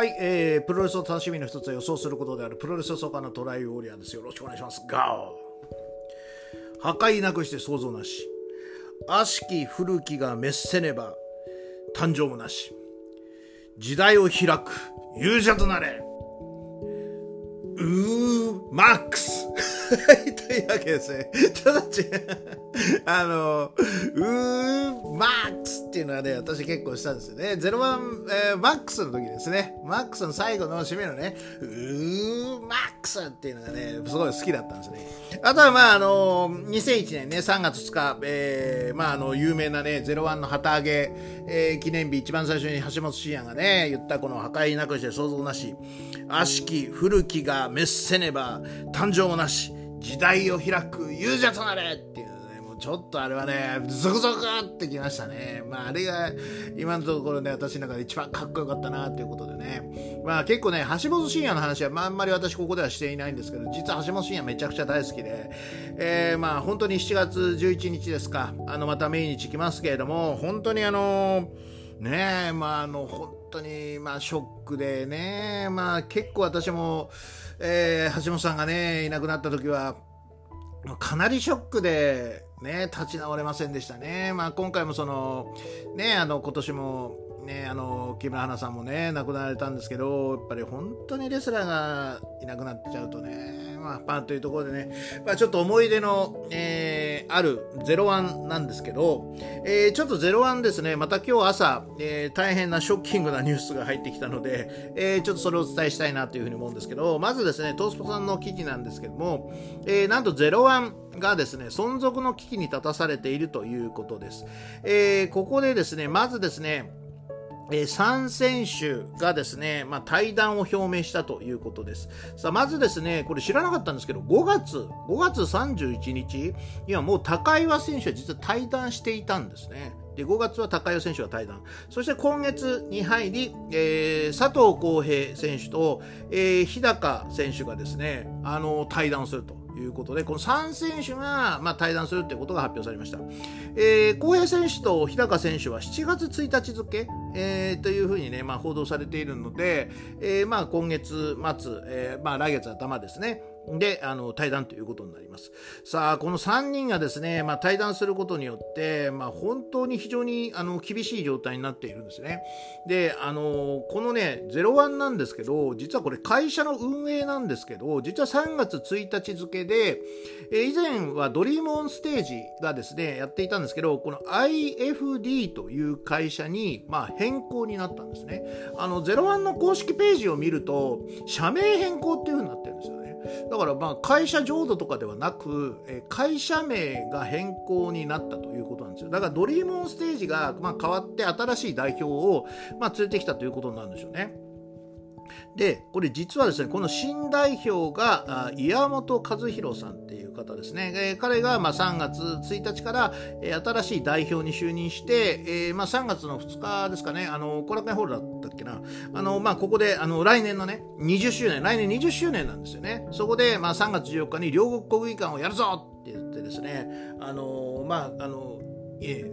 はい、えー、プロレスの楽しみの一つは予想することであるプロレス予想家のトライウォーリアーです。よろしくお願いします。ガオ破壊なくして想像なし。悪しき古きが滅せねば誕生もなし。時代を開く勇者となれうーマックスはい、というわけですね。ちょっと違う。あの、うーマックスっていうのはね、私結構したんですよね。01、えー、マックスの時ですね。マックスの最後の締めのね、うーマックスっていうのがね、すごい好きだったんですね。あとはまあ、あの、2001年ね、3月2日、えー、まあ、あの、有名なね、01の旗揚げ、えー、記念日、一番最初に橋本真也がね、言ったこの破壊なくして想像なし、悪しき古きが滅せねば誕生もなし、時代を開く勇者となれっていうね、もうちょっとあれはね、ゾクゾクってきましたね。まああれが今のところね、私の中で一番かっこよかったなっていうことでね。まあ結構ね、橋本真也の話は、まああんまり私ここではしていないんですけど、実は橋本真也めちゃくちゃ大好きで、えー、まあ本当に7月11日ですか、あのまた命日来ますけれども、本当にあのねえ、まああの、本当に、まあショックでね、まあ結構私も、えー、橋本さんがね、いなくなった時は、かなりショックで、ね、立ち直れませんでしたね。まあ今回もその、ね、あの、今年も、ね、あの、木村花さんもね、亡くなられたんですけど、やっぱり本当にレスラーがいなくなっちゃうとね、まあ、パンというところでね、まあ、ちょっと思い出の、えー、ある01なんですけど、えー、ちょっと01ですね、また今日朝、えー、大変なショッキングなニュースが入ってきたので、えー、ちょっとそれをお伝えしたいなというふうに思うんですけど、まずですね、トースポさんの記事なんですけども、えー、なんと01、がですね、存続の危機に立たされているということです。えー、ここでですね、まずですね、えー、3選手がですね、まあ、対談を表明したということです。さあ、まずですね、これ知らなかったんですけど、5月、5月31日にはもう高岩選手は実は対談していたんですね。で、5月は高岩選手が対談。そして今月に入り、えー、佐藤浩平選手と、えー、日高選手がですね、あの、対談すると。いうことで、この3選手が、まあ、対談するということが発表されました。えー、浩平選手と日高選手は7月1日付、えー、というふうにね、まあ、報道されているので、えー、まあ、今月末、えー、まあ、来月頭ですね、で、あの、対談ということになります。さあ、この3人がですね、まあ、対談することによって、まあ、本当に非常に、あの、厳しい状態になっているんですね。で、あの、このね、01なんですけど、実はこれ会社の運営なんですけど、実は3月1日付で、え以前はドリームオンステージがですね、やっていたんですけど、この IFD という会社に、まあ、変更になったんですね。あの、01の公式ページを見ると、社名変更っていう風になって。からまあ会社浄土とかではなく、え会社名が変更になったということなんですよ。だからドリームオンステージがま変わって新しい代表をま連れてきたということになるんでしょうね。で、これ実はですね、この新代表が岩本和弘さんっていう方ですね。えー、彼がまあ3月1日から、え、新しい代表に就任して、えー、まあ3月の2日ですかね、あの、コラケンホールだったっけな。あの、まあここで、あの、来年のね、20周年、来年20周年なんですよね。そこで、まあ3月14日に両国国技館をやるぞって言ってですね、あの、まあ、あの、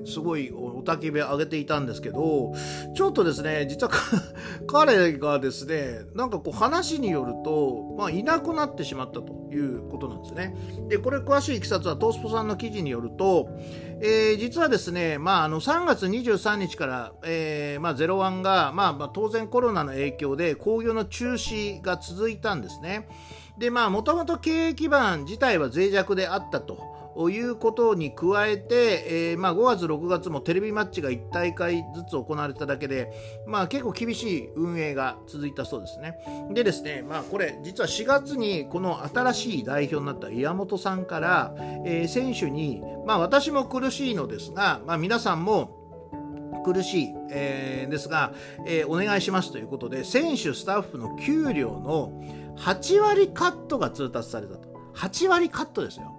すごいおたき火上げていたんですけど、ちょっとですね、実は 彼がですね、なんかこう話によると、まあ、いなくなってしまったということなんですね。で、これ詳しいいきさつはトースポさんの記事によると、えー、実はですね、まあ、あの3月23日から、えーまあ、01が、まあ、まあ当然コロナの影響で興行の中止が続いたんですね。で、まあ、もともと経営基盤自体は脆弱であったと。ということに加えて、えー、まあ、5月、6月もテレビマッチが1大会ずつ行われただけで、まあ、結構厳しい運営が続いたそうですね。でですね、まあ、これ、実は4月にこの新しい代表になった岩本さんから、えー、選手に、まあ、私も苦しいのですが、まあ、皆さんも苦しい、えー、ですが、えー、お願いしますということで、選手、スタッフの給料の8割カットが通達されたと。8割カットですよ。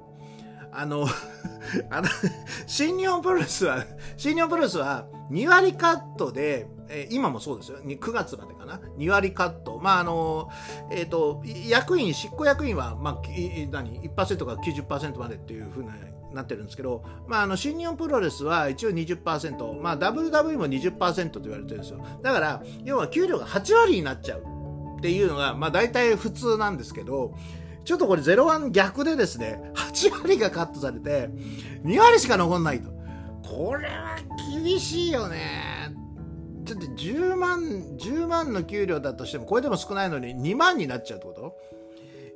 あの あの、新日本プロレスは、新日本プロレスは2割カットで、えー、今もそうですよ。9月までかな。2割カット。まあ、あの、えっ、ー、と、役員、執行役員は、まあ、何 ?1% から90%までっていうふうななってるんですけど、まあ、あの新日本プロレスは一応20%、まあ、WWE も20%と言われてるんですよだから要は給料が8割になっちゃうっていうのが、まあ、大体普通なんですけどちょっとこれ01逆でですね8割がカットされて2割しか残んないと。これは厳しいよね。ちょっと10万10万の給料だとしてもこれでも少ないのに2万になっちゃうってこと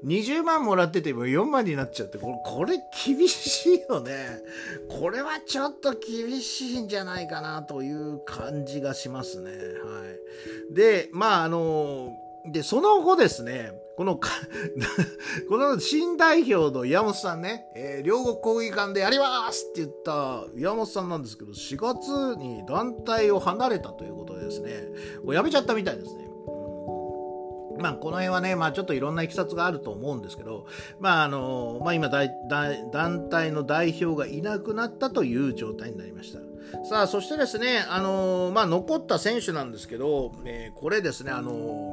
？20万もらってても4万になっちゃってこれこれ厳しいよね。これはちょっと厳しいんじゃないかなという感じがしますね。はい。でまああのでその後ですねこの この新代表の岩本さんね、えー、両国国技館でやりますって言った岩本さんなんですけど、4月に団体を離れたということでですね、もう辞めちゃったみたいですね。まあ、この辺はね、まあ、ちょっといろんないきがあると思うんですけど、まあ、あの、まあ、今団体の代表がいなくなったという状態になりました。さあ、そしてですね、あの、まあ、残った選手なんですけど、えー、これですね、あの、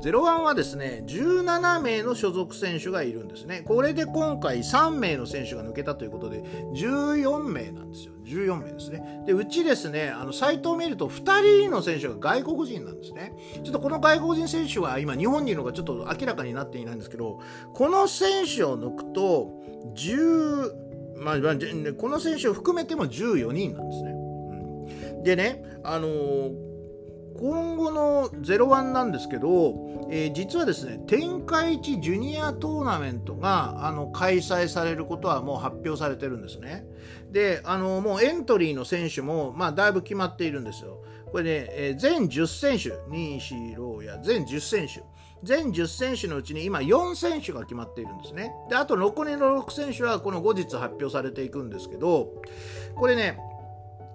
01はですね、17名の所属選手がいるんですね。これで今回3名の選手が抜けたということで、14名なんですよ。14名ですね。で、うちですね、あの、サイトを見ると2人の選手が外国人なんですね。ちょっとこの外国人選手は今日本にいるのがちょっと明らかになっていないんですけど、この選手を抜くと、10、まあ、この選手を含めても14人なんですね。うん、でね、あのー今後の01なんですけど、えー、実はですね天下一ジュニアトーナメントがあの開催されることはもう発表されてるんですね。であのもうエントリーの選手も、まあ、だいぶ決まっているんですよ。これね、えー、全10選手2 4 6や全10選手。全10選手のうちに今4選手が決まっているんですね。であと残りの6選手はこの後日発表されていくんですけどこれね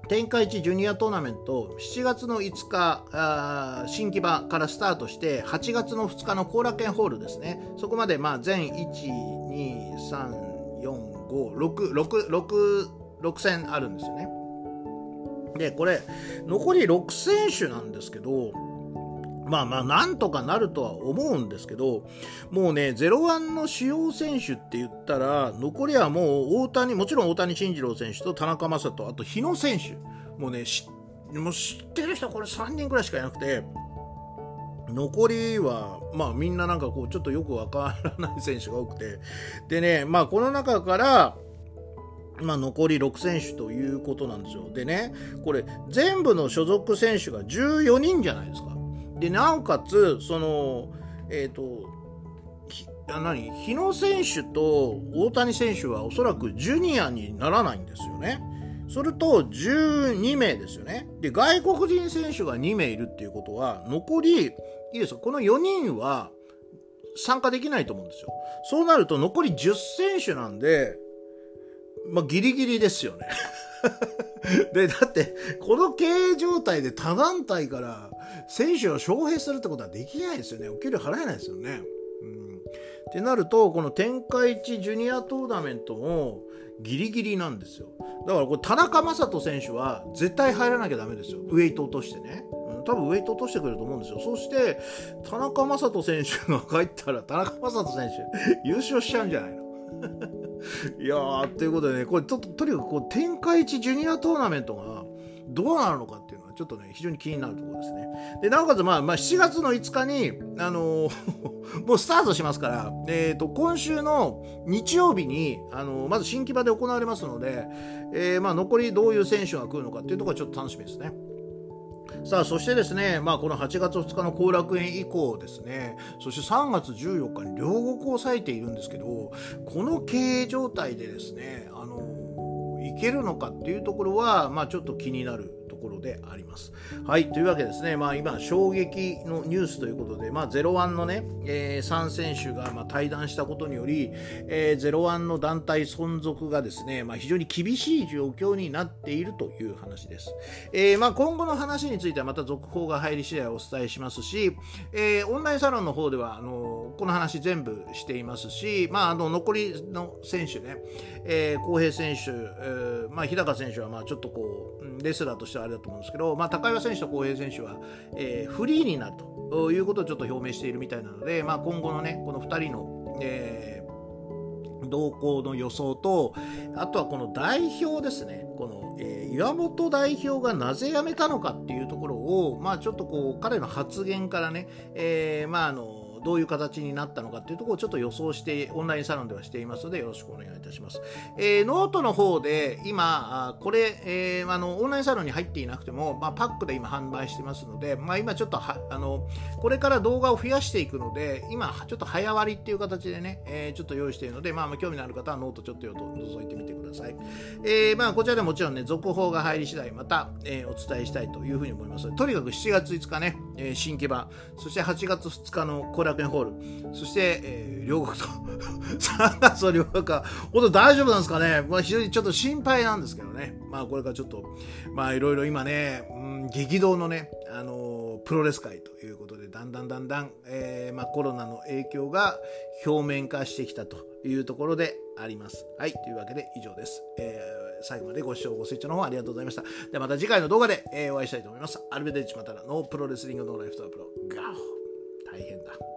天下一ジュニアトーナメント7月の5日あ新木場からスタートして8月の2日の後楽園ホールですね。そこまでまあ全1234566戦あるんですよね。でこれ残り6選手なんですけどまあまあ、なんとかなるとは思うんですけど、もうね、01の主要選手って言ったら、残りはもう大谷、もちろん大谷慎次郎選手と田中将人、あと日野選手。もうね、もう知ってる人これ3人くらいしかいなくて、残りは、まあみんななんかこう、ちょっとよくわからない選手が多くて。でね、まあこの中から、まあ、残り6選手ということなんですよ。でね、これ、全部の所属選手が14人じゃないですか。でなおかつそのえっ、ー、と何？日野選手と大谷選手はおそらくジュニアにならないんですよね。それと12名ですよね。で、外国人選手が2名いるっていうことは、残り、いいですか、この4人は参加できないと思うんですよ。そうなると残り10選手なんで、まあ、ギリギリですよね。で、だって、この経営状態で他団体から選手を招聘するってことはできないですよね。お給料払えないですよね。うん、ってなると、この天下一ジュニアトーナメントもギリギリなんですよ。だからこれ田中将人選手は絶対入らなきゃダメですよ。ウェイト落としてね。うん、多分ウェイト落としてくれると思うんですよ。そして、田中将人選手が帰ったら、田中将人選手優勝しちゃうんじゃないの？いやー、ということでね、これちょっと、とにかくこう、天下一ジュニアトーナメントがどうなるのかっていうのは、ちょっとね、非常に気になるところですね。で、なおかつ、まあ、まあ、7月の5日に、あのー、もうスタートしますから、えっ、ー、と、今週の日曜日に、あのー、まず新木場で行われますので、え、まあ、残りどういう選手が来るのかっていうところはちょっと楽しみですね。さあ、そしてですね、まあ、この8月2日の後楽園以降ですね、そして3月14日に両国を抑えているんですけど、この経営状態でですね、あの、いけるのかっていうところは、まあ、ちょっと気になるころであります。はい、というわけですね、まあ、今、衝撃のニュースということで、まあ、01のね、えー、3選手がまあ対談したことにより、えー、01の団体存続がですね、まあ、非常に厳しい状況になっているという話です。えー、まあ、今後の話についてはまた続報が入り次第お伝えしますし、えー、オンラインサロンの方ではあのこの話全部していますし、まあ、あの残りの選手ね、えー、浩平選手、えーまあ、日高選手はまあちょっとこうレスラーとしてはあれだと思うんですけど、まあ、高岩選手と浩平選手は、えー、フリーになるということをちょっと表明しているみたいなので、まあ、今後のねこの2人の、えー動向の予想と、あとはこの代表ですね、この、えー、岩本代表がなぜ辞めたのかっていうところを、まあちょっとこう、彼の発言からね、えー、まああの、どういう形になったのかっていうところをちょっと予想してオンラインサロンではしていますのでよろしくお願いいたします。えー、ノートの方で今、これ、えー、あのオンラインサロンに入っていなくても、まあ、パックで今販売してますので、まあ、今ちょっとはあのこれから動画を増やしていくので今ちょっと早割りっていう形でね、えー、ちょっと用意しているので、まあ、興味のある方はノートちょっと覗いてみてください。えー、まあ、こちらでもちろんね続報が入り次第また、えー、お伝えしたいというふうに思いますとにかく7月5日ね、えー、新木場そして8月2日の後楽園ホールそして、えー、両国と3月の両国は、本当大丈夫なんですかねまあ非常にちょっと心配なんですけどね。まあこれからちょっと、まあいろいろ今ね、うん、激動のね、あのー、プロレス界ということで、だんだんだんだん、えー、まあコロナの影響が表面化してきたというところであります。はい、というわけで以上です。えー、最後までご視聴ご清聴の方ありがとうございました。ではまた次回の動画で、えー、お会いしたいと思います。アルベデッチまたらノープロレスリングノーライフトアプロ。ガオ大変だ